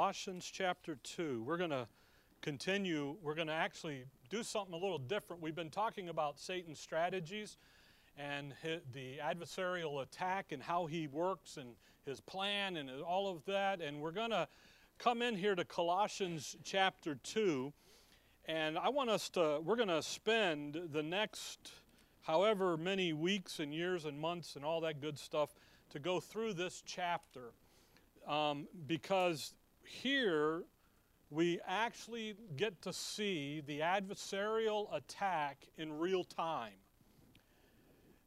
Colossians chapter 2. We're going to continue. We're going to actually do something a little different. We've been talking about Satan's strategies and the adversarial attack and how he works and his plan and all of that. And we're going to come in here to Colossians chapter 2. And I want us to, we're going to spend the next however many weeks and years and months and all that good stuff to go through this chapter. Um, because here we actually get to see the adversarial attack in real time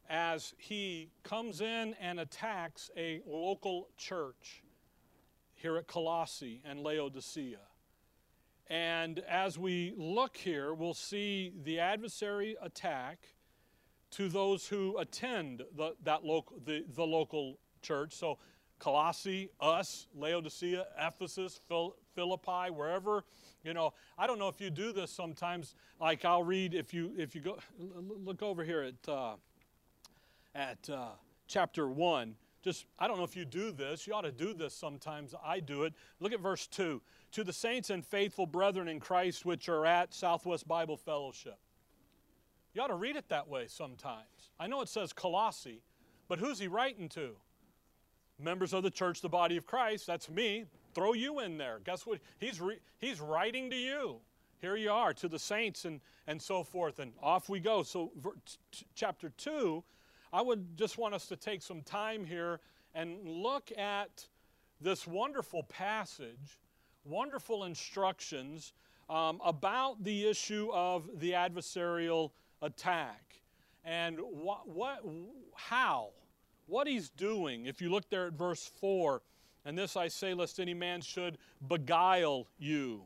as he comes in and attacks a local church here at Colossae and Laodicea. And as we look here, we'll see the adversary attack to those who attend the, that local, the, the local church. So Colossae, us, Laodicea, Ephesus, Philippi, wherever. You know, I don't know if you do this sometimes. Like I'll read if you if you go look over here at uh, at uh, chapter one. Just I don't know if you do this. You ought to do this sometimes. I do it. Look at verse two. To the saints and faithful brethren in Christ which are at Southwest Bible Fellowship. You ought to read it that way sometimes. I know it says Colossae, but who's he writing to? Members of the church, the body of Christ, that's me, throw you in there. Guess what? He's, re- he's writing to you. Here you are, to the saints and, and so forth, and off we go. So, t- chapter 2, I would just want us to take some time here and look at this wonderful passage, wonderful instructions um, about the issue of the adversarial attack and what, what, how what he's doing. If you look there at verse 4, and this I say, lest any man should beguile you.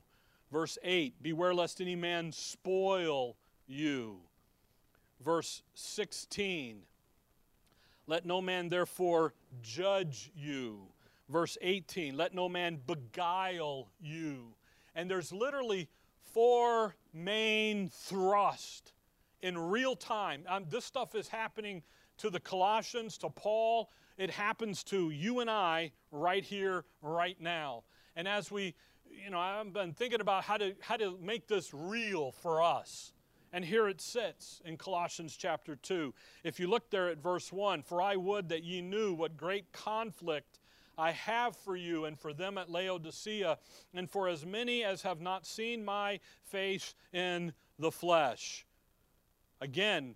Verse 8, beware lest any man spoil you. Verse 16, let no man therefore judge you. Verse 18, let no man beguile you. And there's literally four main thrust in real time. Um, this stuff is happening to the Colossians, to Paul. It happens to you and I right here, right now. And as we, you know, I've been thinking about how to, how to make this real for us. And here it sits in Colossians chapter 2. If you look there at verse 1 For I would that ye knew what great conflict I have for you and for them at Laodicea, and for as many as have not seen my face in the flesh. Again,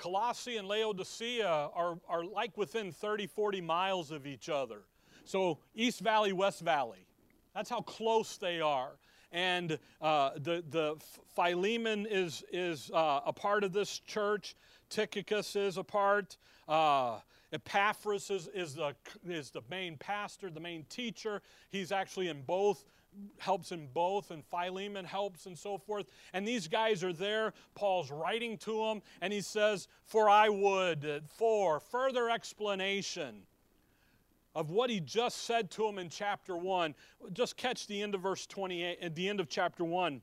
Colossae and Laodicea are, are like within 30, 40 miles of each other. So, East Valley, West Valley. That's how close they are. And uh, the, the Philemon is, is uh, a part of this church, Tychicus is a part. Uh, Epaphras is, is, the, is the main pastor, the main teacher. He's actually in both helps in both, and Philemon helps and so forth. And these guys are there. Paul's writing to them, and he says, For I would, for further explanation of what he just said to them in chapter 1. Just catch the end of verse 28, at the end of chapter 1.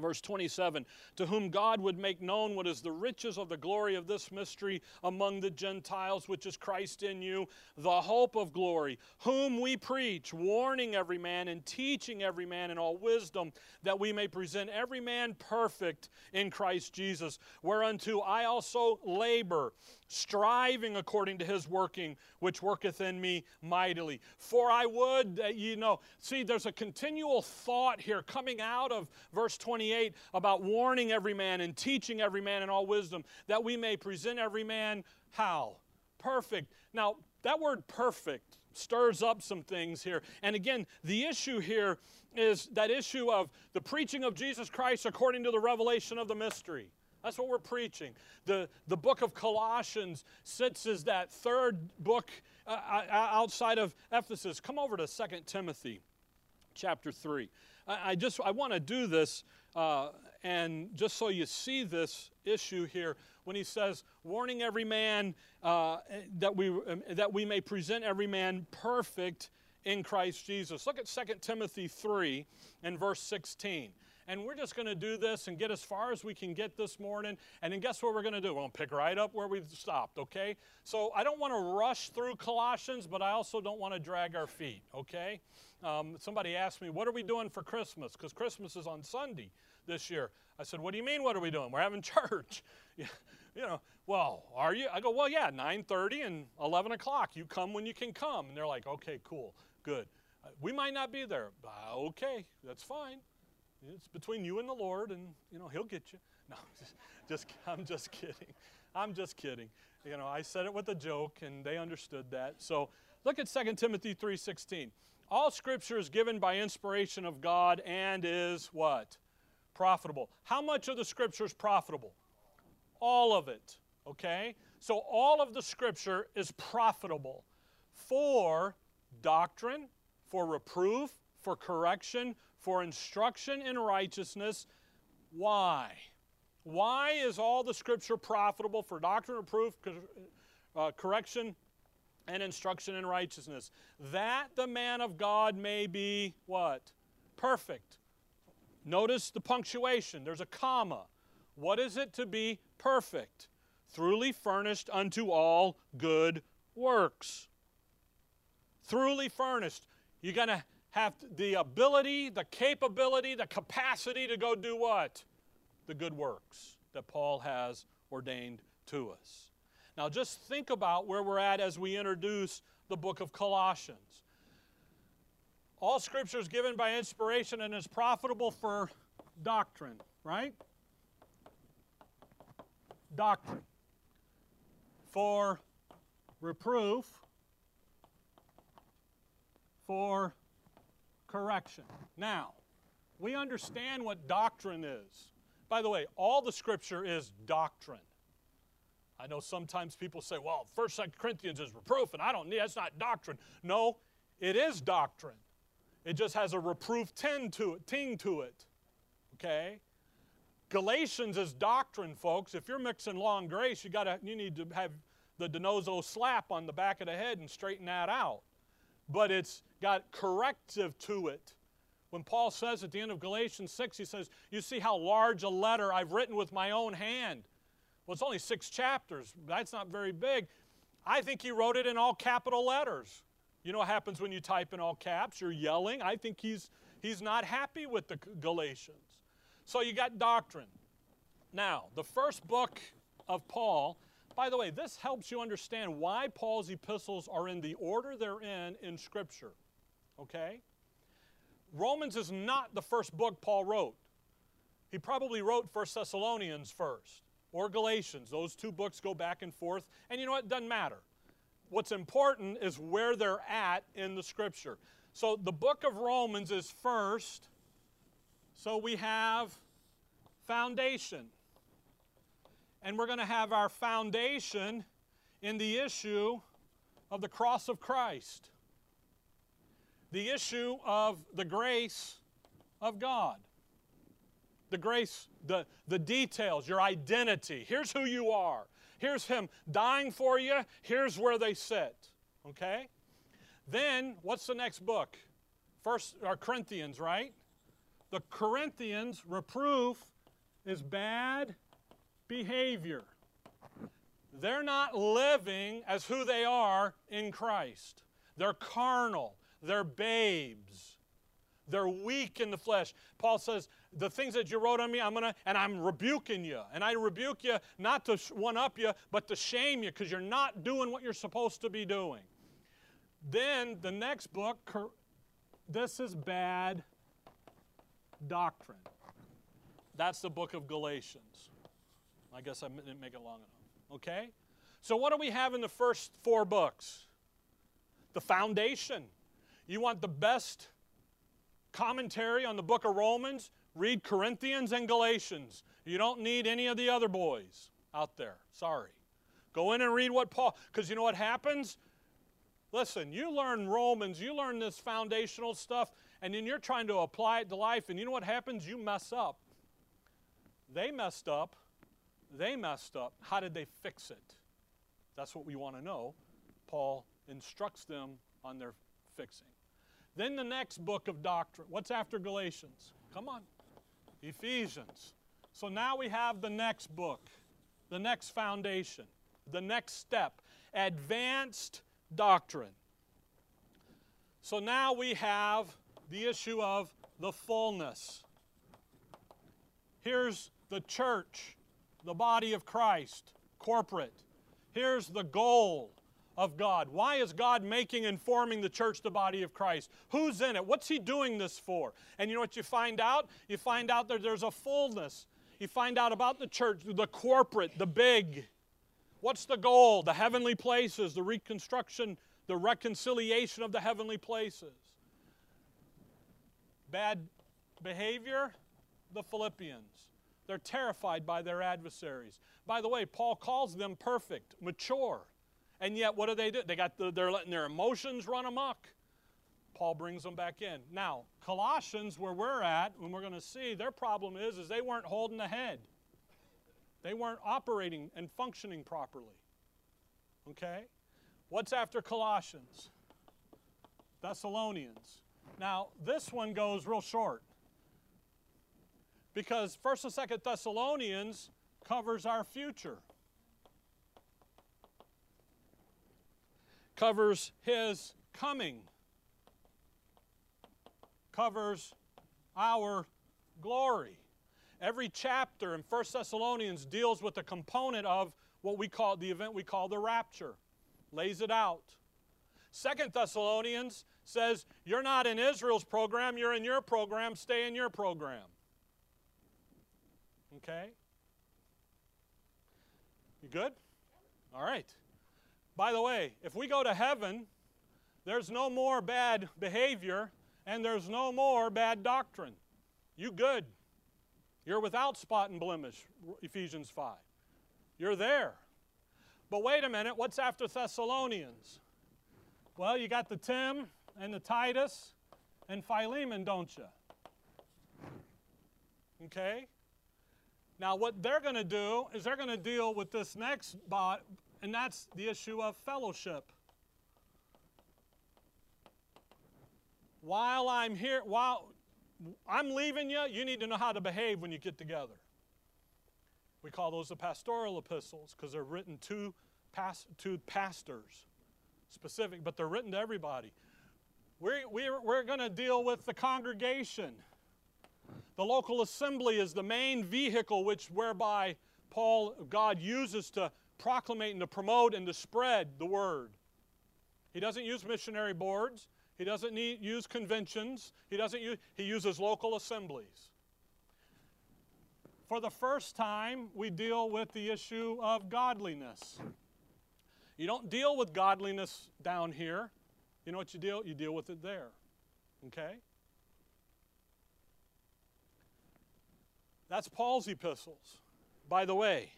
Verse 27 To whom God would make known what is the riches of the glory of this mystery among the Gentiles, which is Christ in you, the hope of glory, whom we preach, warning every man and teaching every man in all wisdom, that we may present every man perfect in Christ Jesus, whereunto I also labor striving according to his working, which worketh in me mightily. For I would that you know, see, there's a continual thought here coming out of verse 28 about warning every man and teaching every man in all wisdom, that we may present every man how? Perfect. Now, that word perfect stirs up some things here. And again, the issue here is that issue of the preaching of Jesus Christ according to the revelation of the mystery. That's what we're preaching. The, the book of Colossians sits as that third book uh, uh, uh outside of Ephesus. Come over to 2 Timothy chapter 3. I, I just I want to do this uh, and just so you see this issue here when he says warning every man uh, that we um, that we may present every man perfect in Christ Jesus. Look at 2 Timothy 3 and verse 16. And we're just going to do this and get as far as we can get this morning. And then guess what we're going to do? We're going to pick right up where we stopped, okay? So I don't want to rush through Colossians, but I also don't want to drag our feet, okay? Um, somebody asked me, What are we doing for Christmas? Because Christmas is on Sunday this year. I said, What do you mean, what are we doing? We're having church. you know, well, are you? I go, Well, yeah, 9:30 and 11 o'clock. You come when you can come. And they're like, Okay, cool, good. Uh, we might not be there. Uh, okay, that's fine. It's between you and the Lord, and you know He'll get you. No, just, just I'm just kidding. I'm just kidding. You know, I said it with a joke, and they understood that. So look at 2 Timothy 3:16. All Scripture is given by inspiration of God and is what? Profitable. How much of the Scripture is profitable? All of it. Okay. So all of the Scripture is profitable for doctrine, for reproof, for correction, for instruction in righteousness. Why? Why is all the scripture profitable for doctrine, reproof, uh, correction, and instruction in righteousness? That the man of God may be what? Perfect. Notice the punctuation. There's a comma. What is it to be perfect? Truly furnished unto all good works. Truly furnished. You're going to have the ability, the capability, the capacity to go do what? The good works that Paul has ordained to us. Now, just think about where we're at as we introduce the book of Colossians. All scripture is given by inspiration and is profitable for doctrine, right? Doctrine. For reproof, for correction. Now, we understand what doctrine is. By the way, all the scripture is doctrine. I know sometimes people say, well, First Corinthians is reproof, and I don't need that's not doctrine. No, it is doctrine. It just has a reproof ting to it, ting to it. Okay? Galatians is doctrine, folks. If you're mixing law and grace, you gotta you need to have the DiNozzo slap on the back of the head and straighten that out. But it's got corrective to it. When Paul says at the end of Galatians 6, he says, You see how large a letter I've written with my own hand. Well, it's only six chapters. That's not very big. I think he wrote it in all capital letters. You know what happens when you type in all caps? You're yelling. I think he's, he's not happy with the Galatians. So you got doctrine. Now, the first book of Paul by the way, this helps you understand why Paul's epistles are in the order they're in in Scripture. Okay? Romans is not the first book Paul wrote. He probably wrote First Thessalonians first or Galatians. Those two books go back and forth. And you know what? It doesn't matter. What's important is where they're at in the Scripture. So the book of Romans is first. So we have foundation and we're going to have our foundation in the issue of the cross of Christ, the issue of the grace of God. The grace, the, the details, your identity. Here's who you are. Here's Him dying for you. Here's where they sit. Okay? Then, what's the next book? First, our Corinthians, right? The Corinthians reproof is bad behavior. They're not living as who they are in Christ. They're carnal, they're babes. They're weak in the flesh. Paul says, The things that you wrote on me, I'm going to, and I'm rebuking you. And I rebuke you not to one up you, but to shame you because you're not doing what you're supposed to be doing. Then the next book, this is bad doctrine. That's the book of Galatians. I guess I didn't make it long enough. Okay? So, what do we have in the first four books? The foundation. You want the best commentary on the book of Romans? Read Corinthians and Galatians. You don't need any of the other boys out there. Sorry. Go in and read what Paul, because you know what happens? Listen, you learn Romans, you learn this foundational stuff, and then you're trying to apply it to life, and you know what happens? You mess up. They messed up. They messed up. How did they fix it? That's what we want to know. Paul instructs them on their fixing. Then the next book of doctrine. What's after Galatians? Come on. Ephesians. So now we have the next book, the next foundation, the next step advanced doctrine. So now we have the issue of the fullness. Here's the church, the body of Christ, corporate. Here's the goal of God. Why is God making and forming the church the body of Christ? Who's in it? What's He doing this for? And you know what you find out? You find out that there's a fullness. You find out about the church, the corporate, the big. What's the goal? The heavenly places, the reconstruction, the reconciliation of the heavenly places. Bad behavior, the Philippians. They're terrified by their adversaries. By the way, Paul calls them perfect, mature. And yet, what do they do? They got the, they're letting their emotions run amok. Paul brings them back in. Now, Colossians, where we're at, and we're going to see, their problem is, is they weren't holding the head. They weren't operating and functioning properly. Okay? What's after Colossians? Thessalonians. Now, this one goes real short because 1st and 2nd Thessalonians covers our future. Covers his coming. Covers our glory. Every chapter in 1 Thessalonians deals with a component of what we call the event we call the rapture. Lays it out. Second Thessalonians says, You're not in Israel's program, you're in your program, stay in your program. Okay? You good? All right. By the way, if we go to heaven, there's no more bad behavior and there's no more bad doctrine. You good. You're without spot and blemish, Ephesians 5. You're there. But wait a minute, what's after Thessalonians? Well, you got the Tim and the Titus and Philemon, don't you? Okay? Now, what they're going to do is they're going to deal with this next and that's the issue of fellowship. While I'm here, while I'm leaving you, you need to know how to behave when you get together. We call those the pastoral epistles because they're written to, to pastors, specific, but they're written to everybody. We're, we're, we're going to deal with the congregation. The local assembly is the main vehicle which whereby Paul, God uses to proclamate and to promote and to spread the word. He doesn't use missionary boards. He doesn't need, use conventions. He doesn't use, he uses local assemblies. For the first time, we deal with the issue of godliness. You don't deal with godliness down here. You know what you deal? You deal with it there. Okay? That's Paul's epistles. By the way,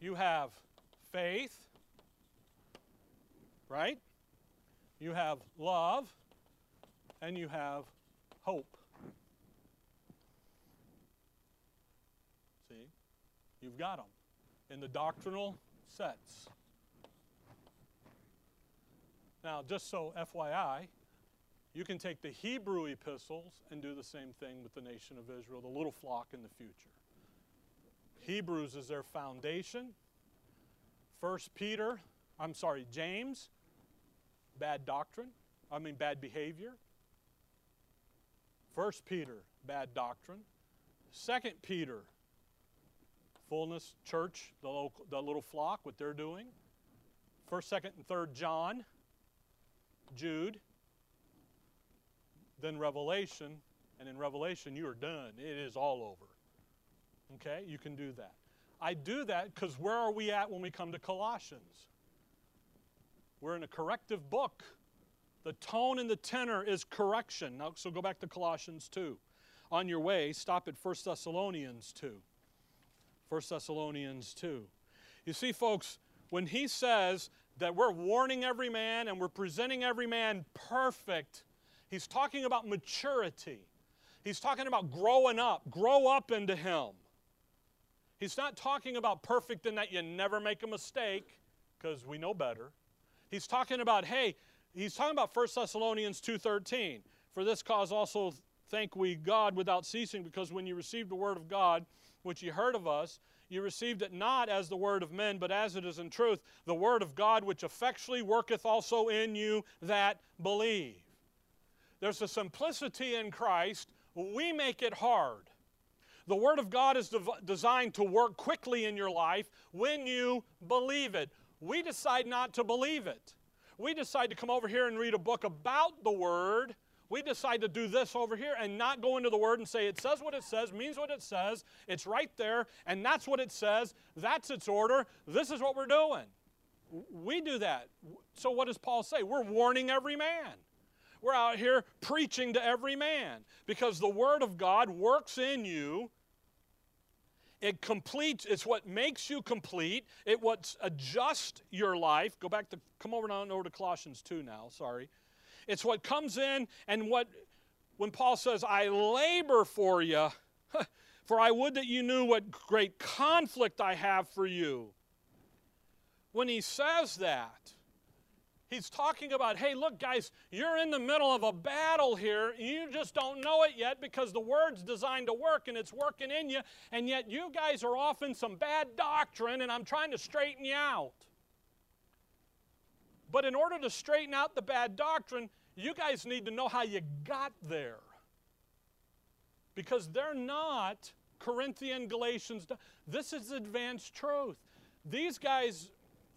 you have faith, right? You have love, and you have hope. See? You've got them in the doctrinal sets. Now, just so FYI, you can take the Hebrew epistles and do the same thing with the nation of Israel, the little flock in the future. Hebrews is their foundation. First Peter, I'm sorry, James, bad doctrine, I mean bad behavior. First Peter, bad doctrine. Second Peter, fullness, church, the, local, the little flock, what they're doing. First, second, and third John, Jude, then Revelation, and in Revelation, you are done. It is all over. Okay? You can do that. I do that because where are we at when we come to Colossians? We're in a corrective book. The tone and the tenor is correction. Now, so go back to Colossians 2. On your way, stop at 1 Thessalonians 2. 1 Thessalonians 2. You see, folks, when he says that we're warning every man and we're presenting every man perfect, He's talking about maturity. He's talking about growing up. Grow up into Him. He's not talking about perfect in that you never make a mistake, because we know better. He's talking about, hey, he's talking about 1 Thessalonians 2.13. For this cause also thank we God without ceasing, because when you received the word of God, which you heard of us, you received it not as the word of men, but as it is in truth, the word of God, which effectually worketh also in you that believe. There's a simplicity in Christ. We make it hard. The Word of God is designed to work quickly in your life when you believe it. We decide not to believe it. We decide to come over here and read a book about the Word. We decide to do this over here and not go into the Word and say it says what it says, means what it says, it's right there, and that's what it says, that's its order, this is what we're doing. We do that. So, what does Paul say? We're warning every man. We're out here preaching to every man because the Word of God works in you it completes, it's what makes you complete. It what adjusts your life. Go back to, come over now over to Colossians 2 now, sorry. It's what comes in and what, when Paul says, I labor for you, for I would that you knew what great conflict I have for you. When he says that, He's talking about, hey, look, guys, you're in the middle of a battle here. You just don't know it yet because the word's designed to work and it's working in you, and yet you guys are off in some bad doctrine, and I'm trying to straighten you out. But in order to straighten out the bad doctrine, you guys need to know how you got there. Because they're not Corinthian, Galatians. This is advanced truth. These guys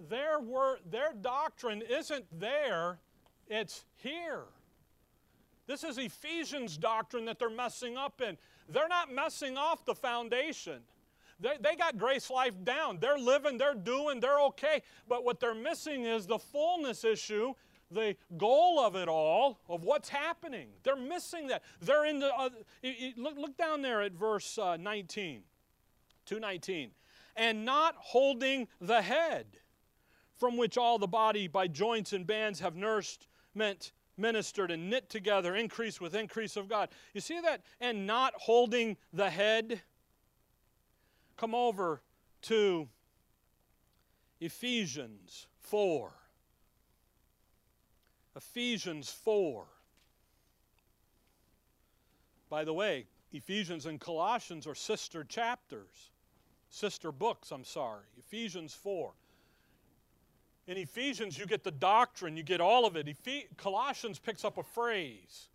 their, word, their doctrine isn't there, it's here. This is Ephesians' doctrine that they're messing up in. They're not messing off the foundation. They, they got grace life down. They're living, they're doing, they're okay. But what they're missing is the fullness issue, the goal of it all, of what's happening. They're missing that. They're in the, uh, look, look down there at verse uh, 19, 219. And not holding the head from which all the body by joints and bands have nursed, meant, ministered, and knit together, increase with increase of God. You see that? And not holding the head. Come over to Ephesians 4. Ephesians 4. By the way, Ephesians and Colossians are sister chapters, sister books, I'm sorry. Ephesians 4. In Ephesians, you get the doctrine, you get all of it. Colossians picks up a phrase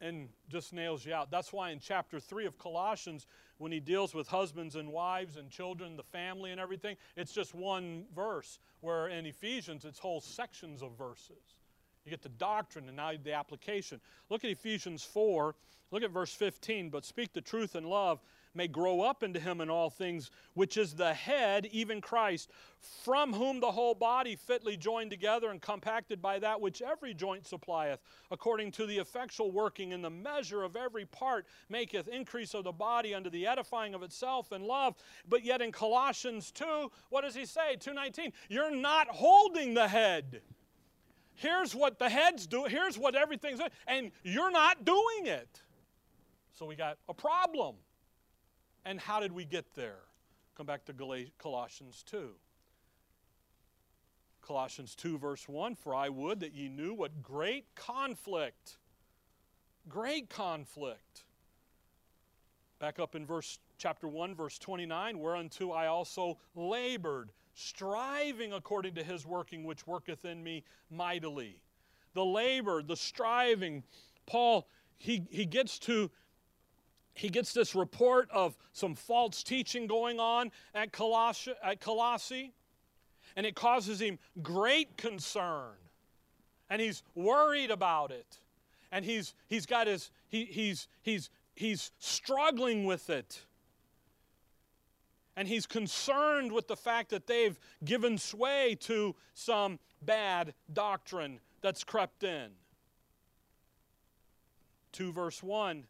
and just nails you out. That's why in chapter 3 of Colossians, when he deals with husbands and wives and children, the family and everything, it's just one verse. Where in Ephesians, it's whole sections of verses. You get the doctrine and now the application. Look at Ephesians 4, look at verse 15. But speak the truth in love may grow up into him in all things, which is the head, even Christ, from whom the whole body fitly joined together and compacted by that which every joint supplieth, according to the effectual working in the measure of every part, maketh increase of the body unto the edifying of itself in love. But yet in Colossians 2, what does he say? 2:19, you're not holding the head. Here's what the head's doing, here's what everything's doing, and you're not doing it. So we got a problem. And how did we get there? Come back to Colossians 2. Colossians 2, verse 1 For I would that ye knew what great conflict, great conflict. Back up in verse chapter 1, verse 29, whereunto I also labored, striving according to his working which worketh in me mightily. The labor, the striving, Paul, he, he gets to he gets this report of some false teaching going on at Colossae, at Colossae, and it causes him great concern. And he's worried about it. And he's, he's got his, he, he's, he's, he's struggling with it. And he's concerned with the fact that they've given sway to some bad doctrine that's crept in. 2 verse 1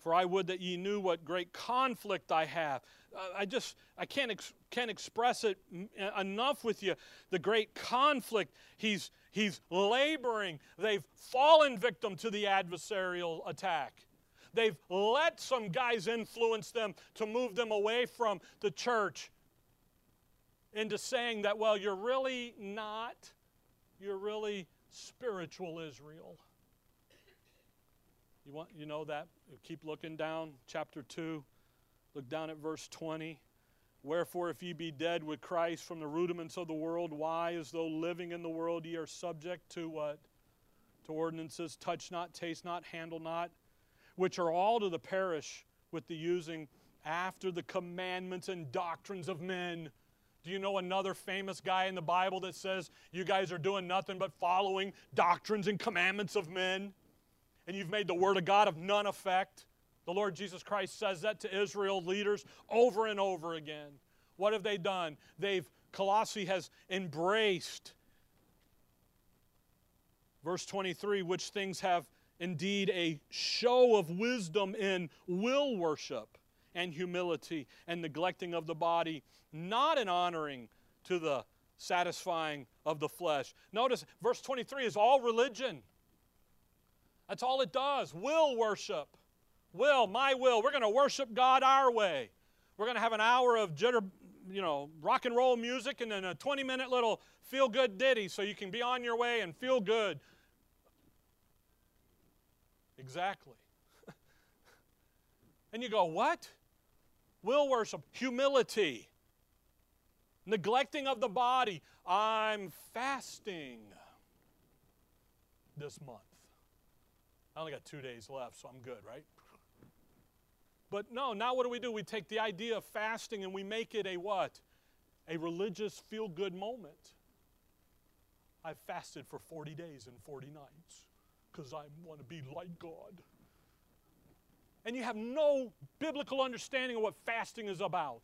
for I would that ye knew what great conflict I have. Uh, I just, I can't, ex- can't express it m- enough with you. The great conflict. He's, he's laboring. They've fallen victim to the adversarial attack. They've let some guys influence them to move them away from the church into saying that, well, you're really not, you're really spiritual Israel. You want you know that? Keep looking down, chapter 2. Look down at verse 20. Wherefore, if ye be dead with Christ from the rudiments of the world, why, as though living in the world, ye are subject to what? To ordinances, touch not, taste not, handle not, which are all to the perish with the using after the commandments and doctrines of men. Do you know another famous guy in the Bible that says you guys are doing nothing but following doctrines and commandments of men? And you've made the Word of God of none effect? The Lord Jesus Christ says that to Israel leaders over and over again. What have they done? They've, Colossae has embraced, verse 23, which things have indeed a show of wisdom in will worship and humility and neglecting of the body, not in honoring to the satisfying of the flesh. Notice verse 23 is all religion. That's all it does. Will worship. Will, my will. We're going to worship God our way. We're going to have an hour of jitter, you know, rock and roll music and then a 20 minute little feel good ditty so you can be on your way and feel good. Exactly. and you go, what? Will worship, humility, neglecting of the body. I'm fasting this month. I only got two days left, so I'm good, right? But no, now what do we do? We take the idea of fasting and we make it a what? A religious feel good moment. I've fasted for 40 days and 40 nights because I want to be like God and you have no biblical understanding of what fasting is about.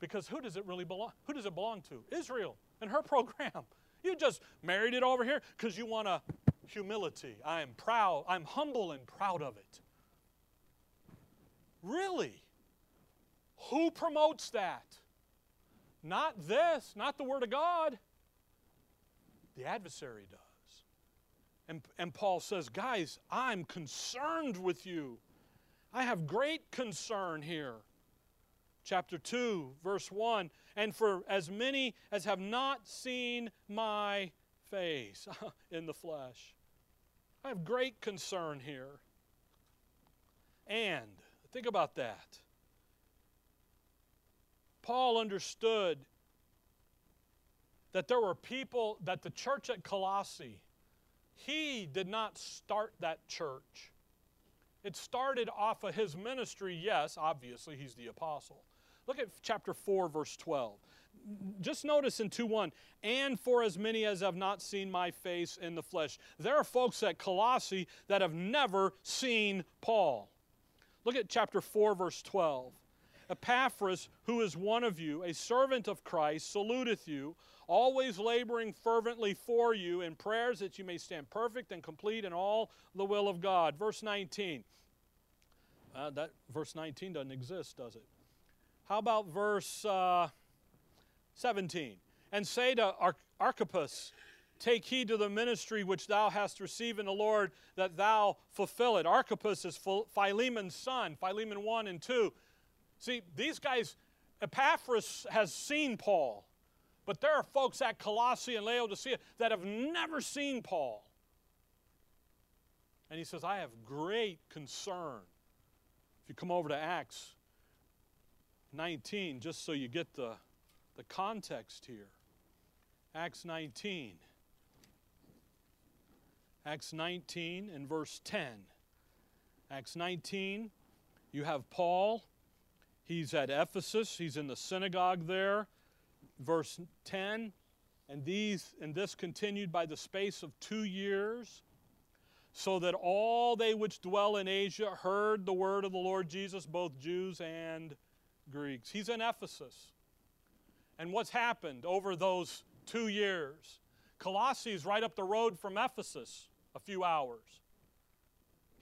Because who does it really belong? Who does it belong to? Israel and her program. You just married it over here because you want a humility. I am proud. I'm humble and proud of it. Really? Who promotes that? Not this, not the Word of God. The adversary does. And, and Paul says, Guys, I'm concerned with you. I have great concern here. Chapter 2, verse 1 And for as many as have not seen my face in the flesh, I have great concern here. And think about that. Paul understood that there were people, that the church at Colossae, he did not start that church. It started off of his ministry, yes, obviously, he's the apostle. Look at chapter 4, verse 12. Just notice in 2 1, and for as many as have not seen my face in the flesh. There are folks at Colossae that have never seen Paul. Look at chapter 4, verse 12. Epaphras, who is one of you, a servant of Christ, saluteth you always laboring fervently for you in prayers that you may stand perfect and complete in all the will of God. Verse 19. Uh, that verse 19 doesn't exist, does it? How about verse uh, 17? And say to Ar- Archippus, Take heed to the ministry which thou hast received in the Lord, that thou fulfill it. Archippus is Philemon's son, Philemon 1 and 2. See, these guys, Epaphras has seen Paul. But there are folks at Colossae and Laodicea that have never seen Paul. And he says, I have great concern. If you come over to Acts 19, just so you get the, the context here. Acts 19. Acts 19 and verse 10. Acts 19, you have Paul. He's at Ephesus, he's in the synagogue there verse 10 and these and this continued by the space of two years so that all they which dwell in asia heard the word of the lord jesus both jews and greeks he's in ephesus and what's happened over those two years colossae is right up the road from ephesus a few hours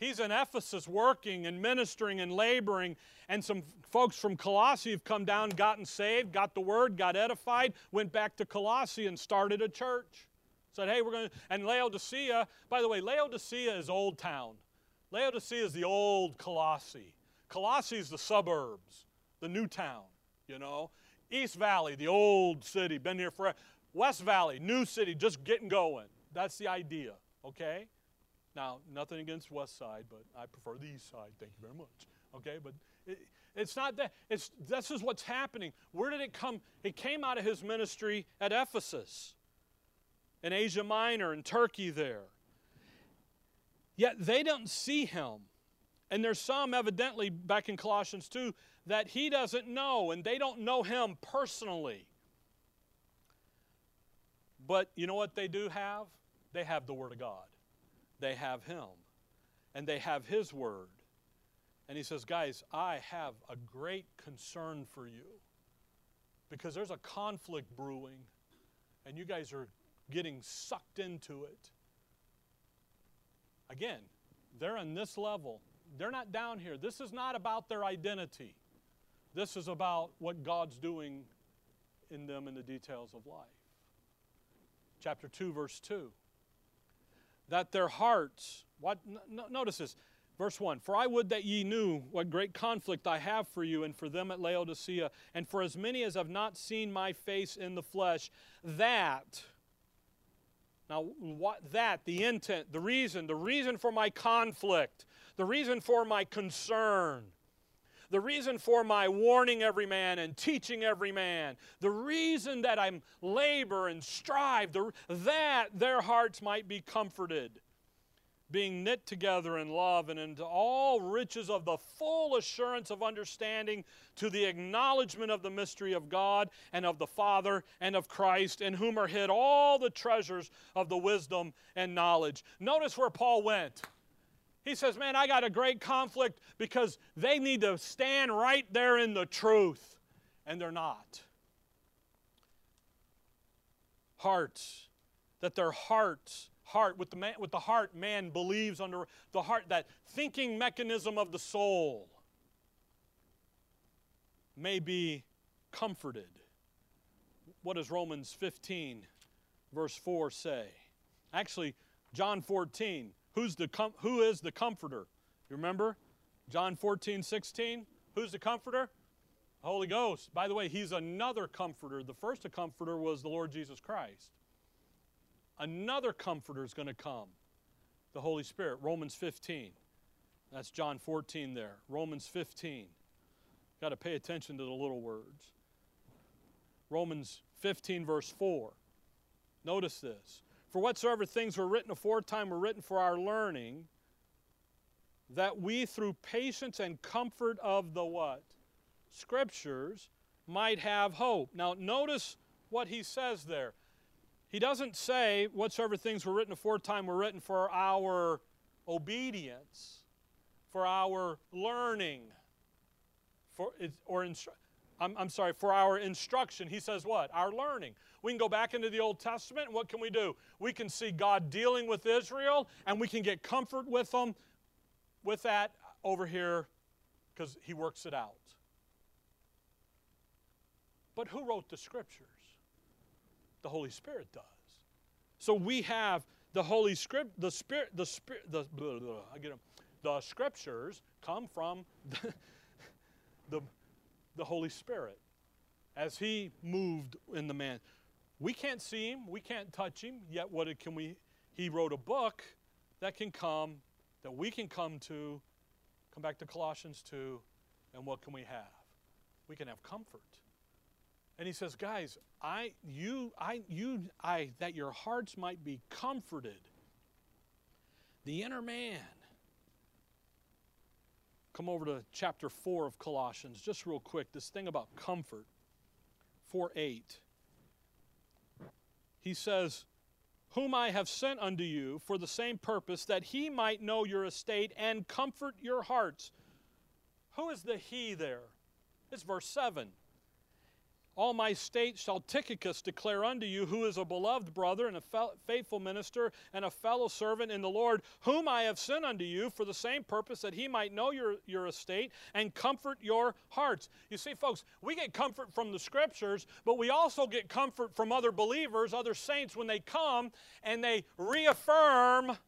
He's in Ephesus working and ministering and laboring, and some folks from Colossae have come down, gotten saved, got the word, got edified, went back to Colossae and started a church. Said, hey, we're going to, and Laodicea, by the way, Laodicea is Old Town. Laodicea is the old Colossae. Colossae is the suburbs, the new town, you know. East Valley, the old city, been here forever. West Valley, new city, just getting going. That's the idea, okay? Now, nothing against West Side, but I prefer the East Side. Thank you very much. Okay, but it, it's not that. It's this is what's happening. Where did it come? It came out of his ministry at Ephesus, in Asia Minor, in Turkey. There. Yet they don't see him, and there's some evidently back in Colossians 2 that he doesn't know, and they don't know him personally. But you know what they do have? They have the Word of God. They have Him. And they have His Word. And He says, Guys, I have a great concern for you because there's a conflict brewing, and you guys are getting sucked into it. Again, they're on this level. They're not down here. This is not about their identity. This is about what God's doing in them in the details of life chapter 2, verse 2. That their hearts, what, notice this, verse 1 For I would that ye knew what great conflict I have for you and for them at Laodicea, and for as many as have not seen my face in the flesh, that, now what, that, the intent, the reason, the reason for my conflict, the reason for my concern, the reason for my warning every man and teaching every man, the reason that I'm labor and strive, the, that their hearts might be comforted, being knit together in love and into all riches of the full assurance of understanding to the acknowledgement of the mystery of God and of the Father and of Christ, in whom are hid all the treasures of the wisdom and knowledge. Notice where Paul went. He says, Man, I got a great conflict because they need to stand right there in the truth, and they're not. Hearts, that their hearts, heart, with the, man, with the heart, man believes under the heart, that thinking mechanism of the soul may be comforted. What does Romans 15, verse 4 say? Actually, John 14, Who's the com- who is the comforter? You remember? John 14, 16. Who's the comforter? Holy Ghost. By the way, he's another comforter. The first comforter was the Lord Jesus Christ. Another comforter is going to come the Holy Spirit. Romans 15. That's John 14 there. Romans 15. Got to pay attention to the little words. Romans 15, verse 4. Notice this. For whatsoever things were written aforetime were written for our learning, that we through patience and comfort of the what? Scriptures might have hope. Now, notice what he says there. He doesn't say whatsoever things were written aforetime were written for our obedience, for our learning, for or instru- I'm, I'm sorry, for our instruction. He says what? Our learning. We can go back into the Old Testament, and what can we do? We can see God dealing with Israel, and we can get comfort with them with that over here because He works it out. But who wrote the Scriptures? The Holy Spirit does. So we have the Holy Script, the Spirit, the Spirit, the blah, blah, I get them. The Scriptures come from the, the, the Holy Spirit as He moved in the man. We can't see him, we can't touch him, yet what can we he wrote a book that can come that we can come to come back to Colossians 2 and what can we have? We can have comfort. And he says, guys, I you I you I that your hearts might be comforted. The inner man. Come over to chapter 4 of Colossians, just real quick, this thing about comfort. 4 8 he says, Whom I have sent unto you for the same purpose, that he might know your estate and comfort your hearts. Who is the he there? It's verse 7. All my state shall Tychicus declare unto you, who is a beloved brother and a faithful minister and a fellow servant in the Lord, whom I have sent unto you for the same purpose that he might know your, your estate and comfort your hearts. You see, folks, we get comfort from the scriptures, but we also get comfort from other believers, other saints, when they come and they reaffirm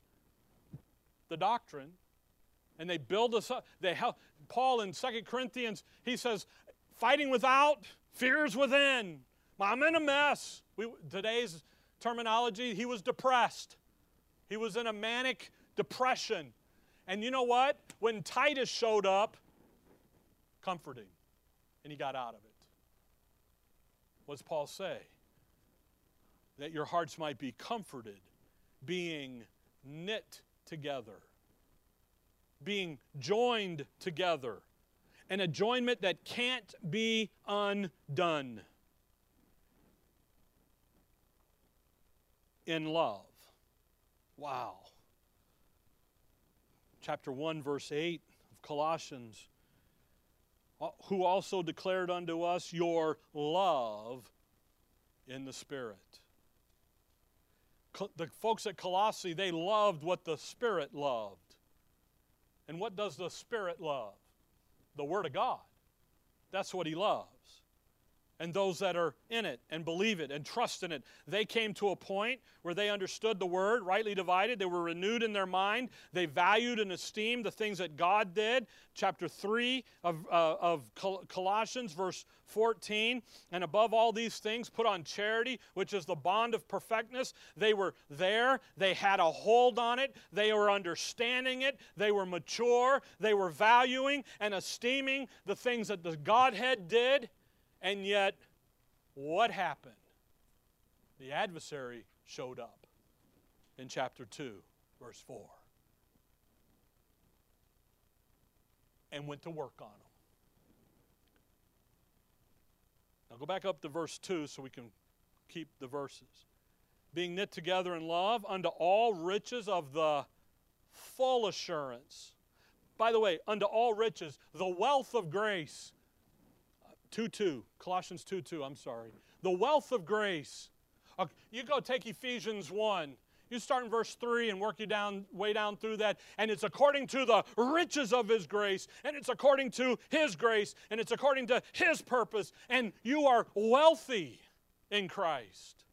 the doctrine and they build us up. They help. Paul in Second Corinthians, he says, fighting without Fears within. I'm in a mess. We, today's terminology, he was depressed. He was in a manic depression. And you know what? When Titus showed up, comforting, and he got out of it. What's Paul say? That your hearts might be comforted, being knit together, being joined together, an adjoinment that can't be undone. In love. Wow. Chapter 1, verse 8 of Colossians who also declared unto us your love in the Spirit. The folks at Colossae, they loved what the Spirit loved. And what does the Spirit love? The Word of God. That's what He loves and those that are in it and believe it and trust in it. They came to a point where they understood the word, rightly divided. They were renewed in their mind. They valued and esteemed the things that God did. Chapter 3 of, uh, of Colossians, verse 14. And above all these things, put on charity, which is the bond of perfectness. They were there. They had a hold on it. They were understanding it. They were mature. They were valuing and esteeming the things that the Godhead did and yet, what happened? The adversary showed up in chapter 2, verse 4, and went to work on them. Now go back up to verse 2 so we can keep the verses. Being knit together in love unto all riches of the full assurance. By the way, unto all riches, the wealth of grace 2 2. Colossians 2 2, I'm sorry. The wealth of grace. You go take Ephesians 1. You start in verse 3 and work you down way down through that. And it's according to the riches of his grace, and it's according to his grace, and it's according to his purpose. And you are wealthy in Christ.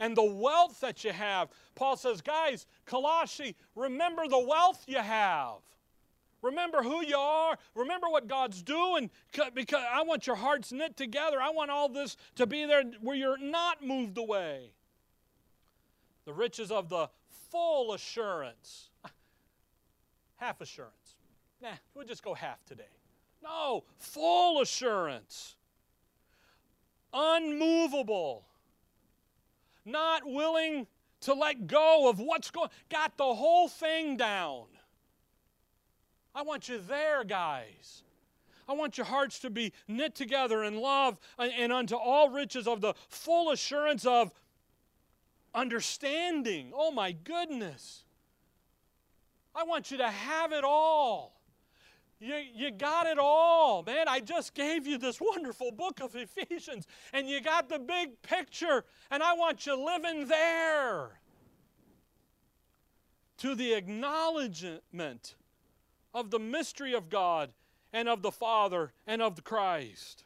And the wealth that you have, Paul says, guys, Colossi, remember the wealth you have. Remember who you are. Remember what God's doing because I want your hearts knit together. I want all this to be there where you're not moved away. The riches of the full assurance. Half assurance. Nah, we'll just go half today. No, full assurance. Unmovable. Not willing to let go of what's going got the whole thing down I want you there, guys. I want your hearts to be knit together in love and unto all riches of the full assurance of understanding. Oh my goodness. I want you to have it all. You, you got it all, man. I just gave you this wonderful book of Ephesians, and you got the big picture, and I want you living there. To the acknowledgement of the mystery of God and of the Father and of the Christ.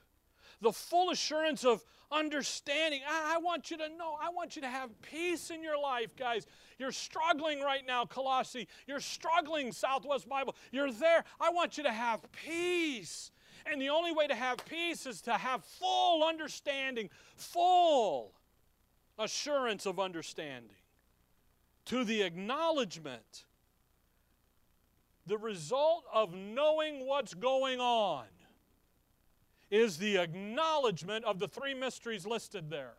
The full assurance of understanding. I, I, want you to know, I want you to have peace in your life, guys. You're struggling right now, Colossi. You're struggling, Southwest Bible. You're there. I want you to have peace. And the only way to have peace is to have full understanding, full assurance of understanding, to the acknowledgement the result of knowing what's going on is the acknowledgement of the three mysteries listed there.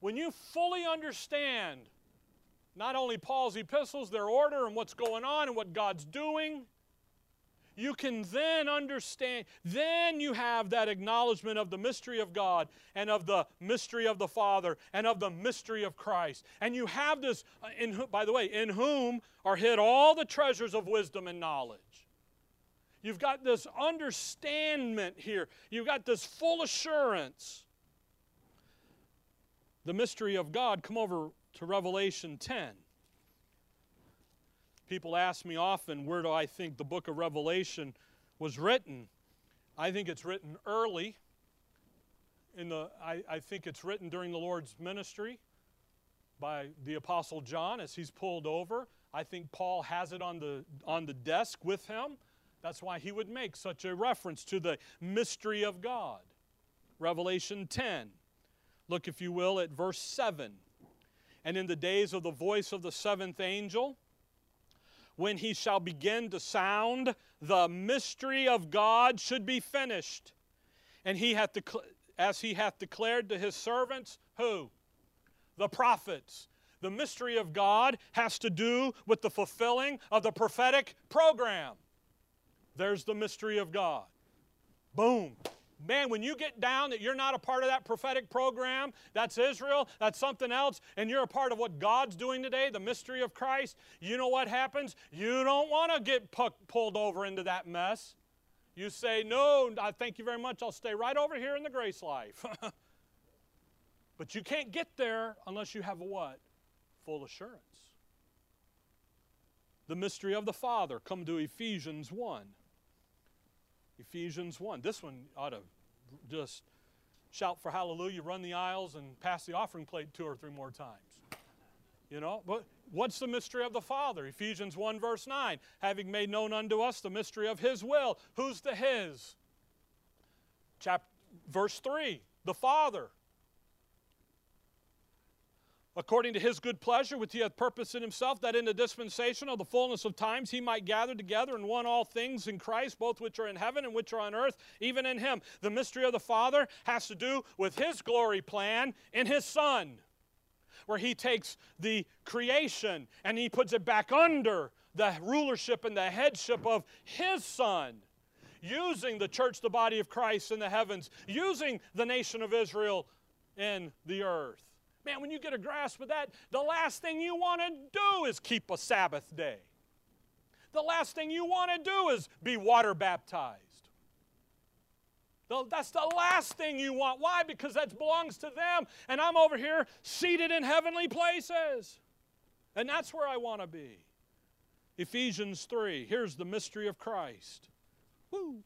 When you fully understand not only Paul's epistles, their order, and what's going on and what God's doing, you can then understand, then you have that acknowledgement of the mystery of God and of the mystery of the Father and of the mystery of Christ. And you have this, uh, in, by the way, in whom are hid all the treasures of wisdom and knowledge. You've got this understandment here, you've got this full assurance. The mystery of God, come over to Revelation 10. People ask me often, where do I think the book of Revelation was written? I think it's written early. In the, I, I think it's written during the Lord's ministry by the Apostle John as he's pulled over. I think Paul has it on the, on the desk with him. That's why he would make such a reference to the mystery of God. Revelation 10. Look, if you will, at verse 7. And in the days of the voice of the seventh angel, when he shall begin to sound, the mystery of God should be finished. And he hath as he hath declared to his servants, who? The prophets. The mystery of God has to do with the fulfilling of the prophetic program. There's the mystery of God. Boom. Man, when you get down that you're not a part of that prophetic program, that's Israel, that's something else, and you're a part of what God's doing today, the mystery of Christ, you know what happens? You don't want to get pu- pulled over into that mess. You say, No, I thank you very much. I'll stay right over here in the grace life. but you can't get there unless you have a what? Full assurance. The mystery of the Father. Come to Ephesians 1. Ephesians 1. This one ought to just shout for hallelujah, run the aisles, and pass the offering plate two or three more times. You know, but what's the mystery of the Father? Ephesians 1, verse 9. Having made known unto us the mystery of His will. Who's the His? Chapter, verse 3. The Father according to his good pleasure, which he hath purposed in himself, that in the dispensation of the fullness of times he might gather together in one all things in Christ, both which are in heaven and which are on earth, even in him. The mystery of the Father has to do with his glory plan in his Son, where he takes the creation and he puts it back under the rulership and the headship of his Son using the church, the body of Christ in the heavens, using the nation of Israel in the earth. Man, when you get a grasp of that, the last thing you want to do is keep a Sabbath day. The last thing you want to do is be water baptized. That's the last thing you want. Why? Because that belongs to them. And I'm over here seated in heavenly places. And that's where I want to be. Ephesians 3. Here's the mystery of Christ. Woo.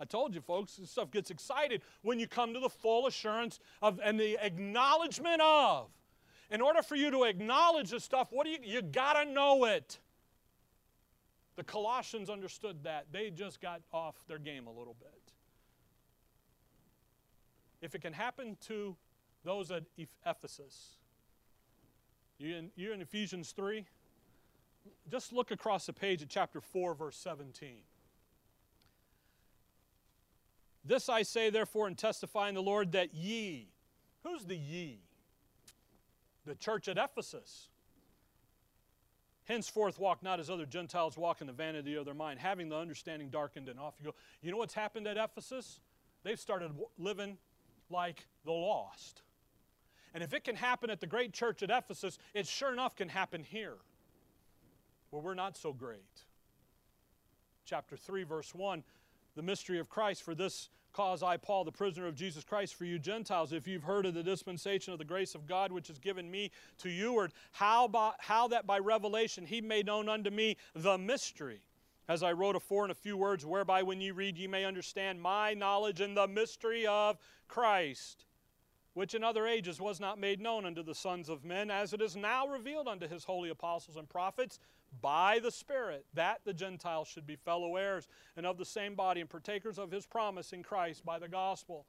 I told you, folks, this stuff gets excited when you come to the full assurance of and the acknowledgement of. In order for you to acknowledge this stuff, what do you you gotta know it. The Colossians understood that. They just got off their game a little bit. If it can happen to those at Ephesus, you in, you in Ephesians 3, just look across the page at chapter 4, verse 17. This I say, therefore, and testify in the Lord that ye, who's the ye? The church at Ephesus. Henceforth walk not as other Gentiles walk in the vanity of their mind, having the understanding darkened, and off you go. You know what's happened at Ephesus? They've started living like the lost. And if it can happen at the great church at Ephesus, it sure enough can happen here, where we're not so great. Chapter 3, verse 1 the mystery of Christ. For this cause I, Paul, the prisoner of Jesus Christ, for you Gentiles, if you've heard of the dispensation of the grace of God which is given me to youward, how, by, how that by revelation he made known unto me the mystery. As I wrote afore in a few words, whereby when ye read ye may understand my knowledge in the mystery of Christ, which in other ages was not made known unto the sons of men, as it is now revealed unto his holy apostles and prophets by the Spirit, that the Gentiles should be fellow heirs and of the same body and partakers of his promise in Christ by the gospel.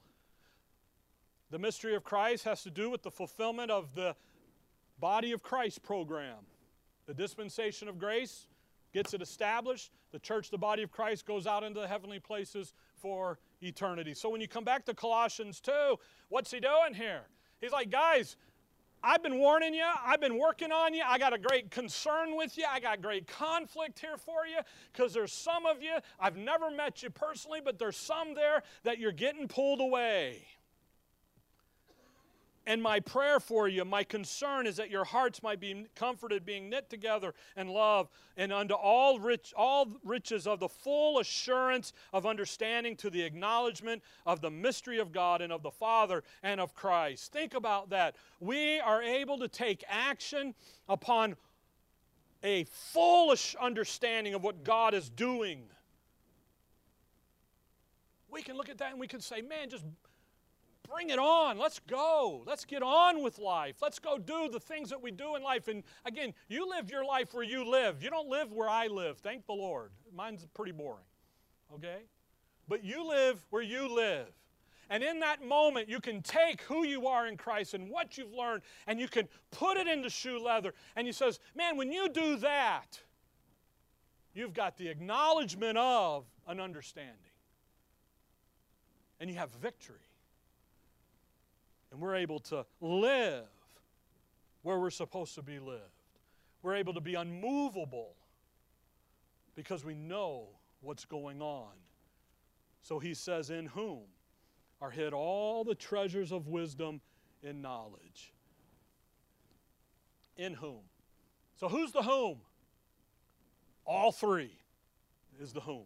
The mystery of Christ has to do with the fulfillment of the body of Christ program. The dispensation of grace gets it established. The church, the body of Christ, goes out into the heavenly places for eternity. So when you come back to Colossians 2, what's he doing here? He's like, guys, I've been warning you. I've been working on you. I got a great concern with you. I got great conflict here for you because there's some of you, I've never met you personally, but there's some there that you're getting pulled away. And my prayer for you, my concern is that your hearts might be comforted, being knit together in love, and unto all rich, all riches of the full assurance of understanding to the acknowledgement of the mystery of God and of the Father and of Christ. Think about that. We are able to take action upon a foolish understanding of what God is doing. We can look at that and we can say, man, just bring it on. Let's go. Let's get on with life. Let's go do the things that we do in life. And again, you live your life where you live. You don't live where I live. Thank the Lord. Mine's pretty boring. Okay? But you live where you live. And in that moment, you can take who you are in Christ and what you've learned and you can put it into shoe leather. And he says, Man, when you do that, you've got the acknowledgement of an understanding. And you have victory. And we're able to live where we're supposed to be lived. We're able to be unmovable because we know what's going on. So he says, In whom are hid all the treasures of wisdom and knowledge. In whom? So who's the whom? All three is the whom.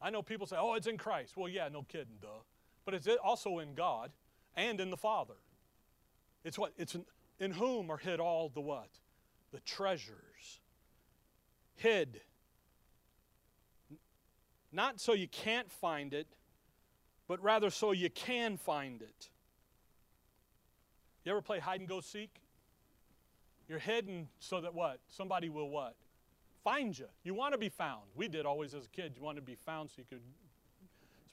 I know people say, oh, it's in Christ. Well, yeah, no kidding, duh. But it's also in God and in the Father. It's what? It's in, in whom are hid all the what? The treasures. Hid. Not so you can't find it, but rather so you can find it. You ever play hide and go seek? You're hidden so that what? Somebody will what? Find you. You want to be found. We did always as a kid. You want to be found so you could,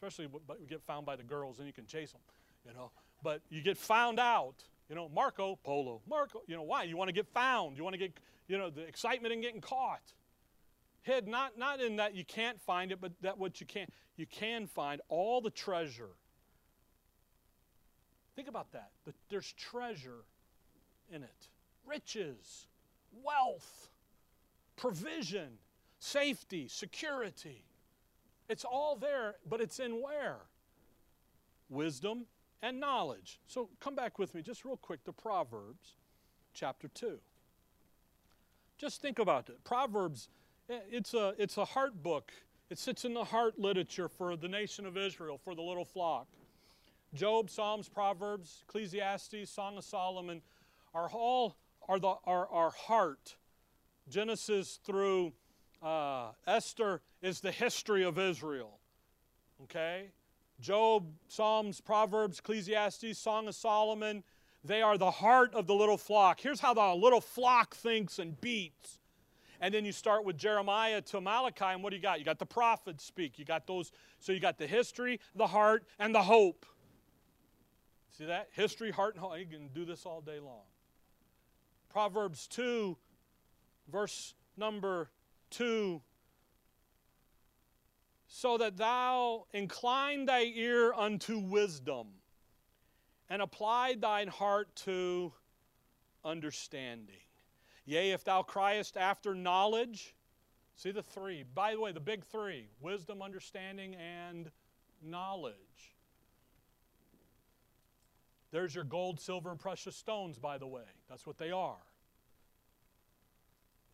especially but get found by the girls and you can chase them, you know. But you get found out. You know, Marco Polo. Marco. You know why? You want to get found. You want to get, you know, the excitement in getting caught. Hid not not in that you can't find it, but that what you can you can find all the treasure. Think about that. There's treasure in it riches, wealth, provision, safety, security. It's all there, but it's in where? Wisdom and knowledge. So come back with me just real quick to Proverbs chapter 2. Just think about it. Proverbs, eh, it's a, it's a heart book. It sits in the heart literature for the nation of Israel, for the little flock. Job, Psalms, Proverbs, Ecclesiastes, Song of Solomon are all are the, our, our heart. Genesis through uh, Esther is the history of Israel. Okay? Job, Psalms, Proverbs, Ecclesiastes, Song of Solomon, they are the heart of the little flock. Here's how the little flock thinks and beats. And then you start with Jeremiah to Malachi, and what do you got? You got the prophets speak. You got those, so you got the history, the heart, and the hope. See that? History, heart, and hope. You can do this all day long. Proverbs 2, verse number 2 so that thou incline thy ear unto wisdom and apply thine heart to understanding. Yea, if thou criest after knowledge, see the three. By the way, the big three wisdom, understanding, and knowledge. There's your gold, silver, and precious stones, by the way. That's what they are.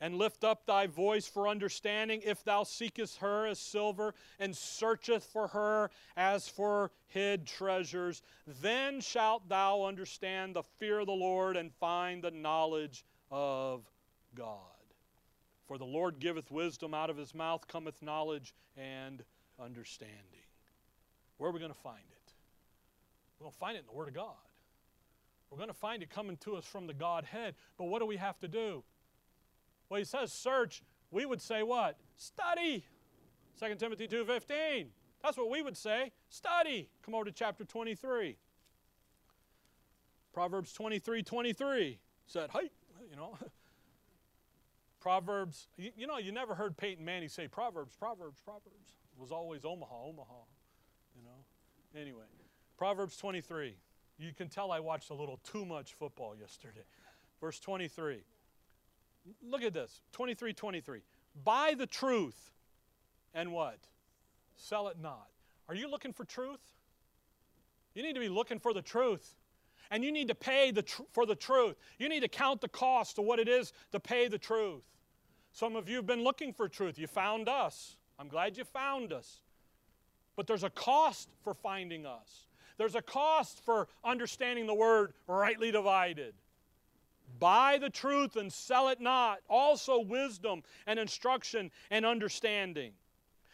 And lift up thy voice for understanding, if thou seekest her as silver, and searcheth for her as for hid treasures. Then shalt thou understand the fear of the Lord, and find the knowledge of God. For the Lord giveth wisdom, out of his mouth cometh knowledge and understanding. Where are we going to find it? We're going to find it in the Word of God. We're going to find it coming to us from the Godhead. But what do we have to do? Well, he says search. We would say what? Study. 2 Timothy 2.15. That's what we would say. Study. Come over to chapter 23. Proverbs 23, 23 said, hey, you know. Proverbs, you, know, you never heard Peyton Manning say Proverbs, Proverbs, Proverbs. It was always Omaha, Omaha, you know. Anyway, Proverbs 23. You can tell I watched a little too much football yesterday. Verse 23. Look at this 23 23. Buy the truth and what? Sell it not. Are you looking for truth? You need to be looking for the truth. And you need to pay the tr- for the truth. You need to count the cost of what it is to pay the truth. Some of you have been looking for truth. You found us. I'm glad you found us. But there's a cost for finding us. There's a cost for understanding the word rightly divided. Buy the truth and sell it not. Also, wisdom and instruction and understanding.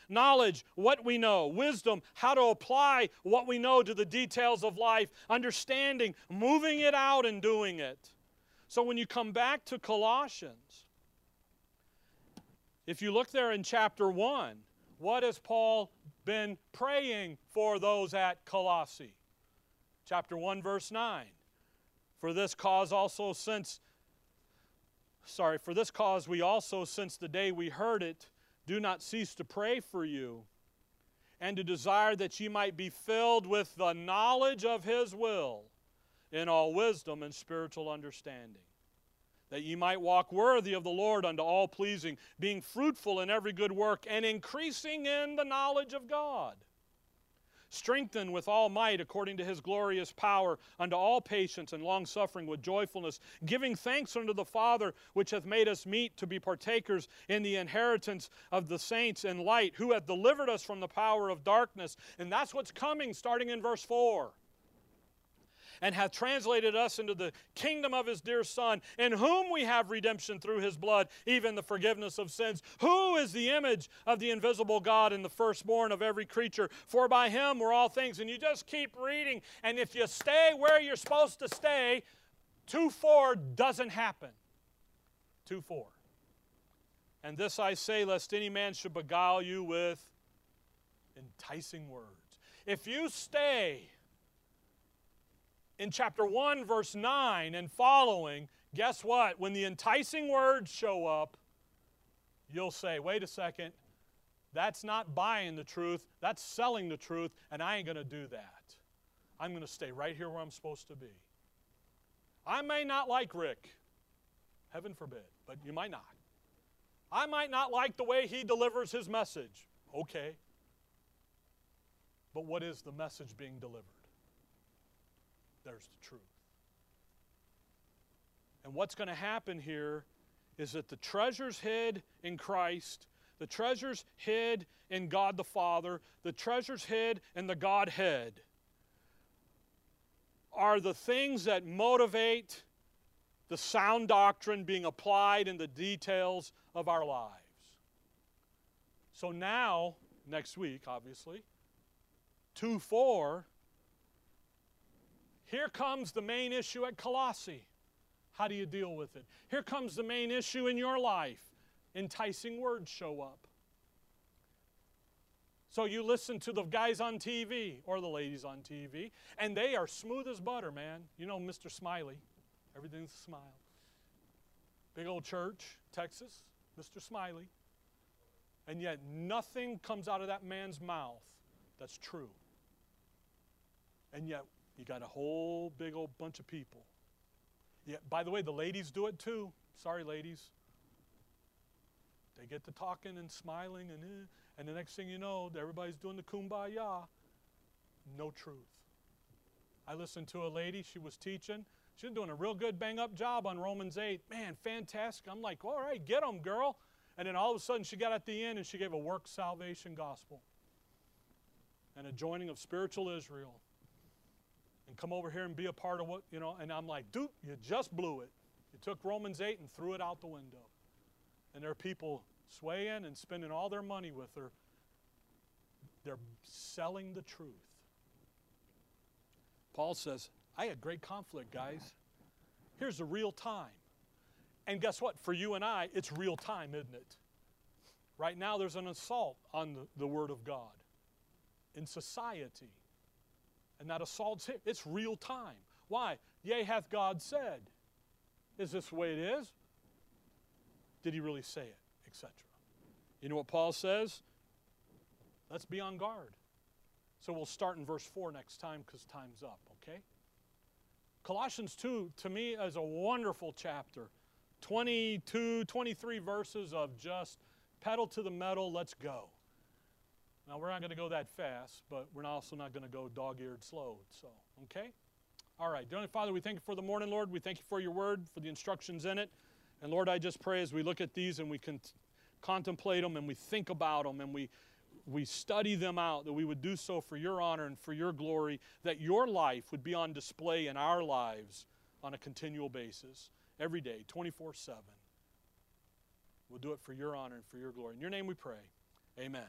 Knowledge, what we know. Wisdom, how to apply what we know to the details of life. Understanding, moving it out and doing it. So, when you come back to Colossians, if you look there in chapter 1, what has Paul been praying for those at Colossae. Chapter 1, verse 9. For this cause also, since sorry, for this cause we also, since the day we heard it, do not cease to pray for you and to desire that ye might be filled with the knowledge of his will in all wisdom and spiritual understanding that ye might walk worthy of the Lord unto all pleasing, being fruitful in every good work, and increasing in the knowledge of God. Strengthened with all might according to his glorious power, unto all patience and long suffering with joyfulness, giving thanks unto the Father, which hath made us meet to be partakers in the inheritance of the saints in light, who hath delivered us from the power of darkness. And that's what's coming starting in verse 4 and hath translated us into the kingdom of his dear Son, in whom we have redemption through his blood, even the forgiveness of sins. Who is the image of the invisible God and the firstborn of every creature? For by him were all things. And you just keep reading, and if you stay where you're supposed to stay, 2 4 doesn't happen. 2 4. And this I say, lest any man should beguile you with enticing words. If you stay in chapter 1, verse 9 and following, guess what? When the enticing words show up, you'll say, wait a second, that's not buying the truth, that's selling the truth, and I ain't going to do that. I'm going to stay right here where I'm supposed to be. I may not like Rick, heaven forbid, but you might not. I might not like the way he delivers his message. Okay. But what is the message being delivered? There's the truth. And what's going to happen here is that the treasures hid in Christ, the treasures hid in God the Father, the treasures hid in the Godhead are the things that motivate the sound doctrine being applied in the details of our lives. So now, next week, obviously, 2 4 here comes the main issue at Colossae. How do you deal with it? Here comes the main issue in your life. Enticing words show up. So you listen to the guys on TV or the ladies on TV, and they are smooth as butter, man. You know Mr. Smiley. Everything's a smile. Big old church, Texas, Mr. Smiley. And yet nothing comes out of that man's mouth that's true. And yet you got a whole big old bunch of people. Yeah, by the way, the ladies do it too. Sorry, ladies. They get to talking and smiling, and, eh, and the next thing you know, everybody's doing the kumbaya. No truth. I listened to a lady, she was teaching. She was doing a real good bang up job on Romans 8. Man, fantastic. I'm like, all right, get them, girl. And then all of a sudden, she got at the end and she gave a work salvation gospel and a joining of spiritual Israel and come over here and be a part of what, you know. And I'm like, dude, you just blew it. You took Romans 8 and threw it out the window. And there are people swaying and spending all their money with her. They're selling the truth. Paul says, I had great conflict, guys. Here's the real time. And guess what? For you and I, it's real time, isn't it? Right now, there's an assault on the, the Word of God in society and that assaults him. It's real time. Why? Yea, hath God said. Is this the way it is? Did he really say it? Etc. You know what Paul says? Let's be on guard. So we'll start in verse 4 next time because time's up, okay? Colossians 2, to me, is a wonderful chapter. 22, 23 verses of just pedal to the metal, let's go. Now, we're not going to go that fast, but we're also not going to go dog eared slow. So, okay? All right. Dear Father, we thank you for the morning, Lord. We thank you for your word, for the instructions in it. And Lord, I just pray as we look at these and we can contemplate them and we think about them and we, we study them out, that we would do so for your honor and for your glory, that your life would be on display in our lives on a continual basis, every day, 24 7. We'll do it for your honor and for your glory. In your name we pray. Amen.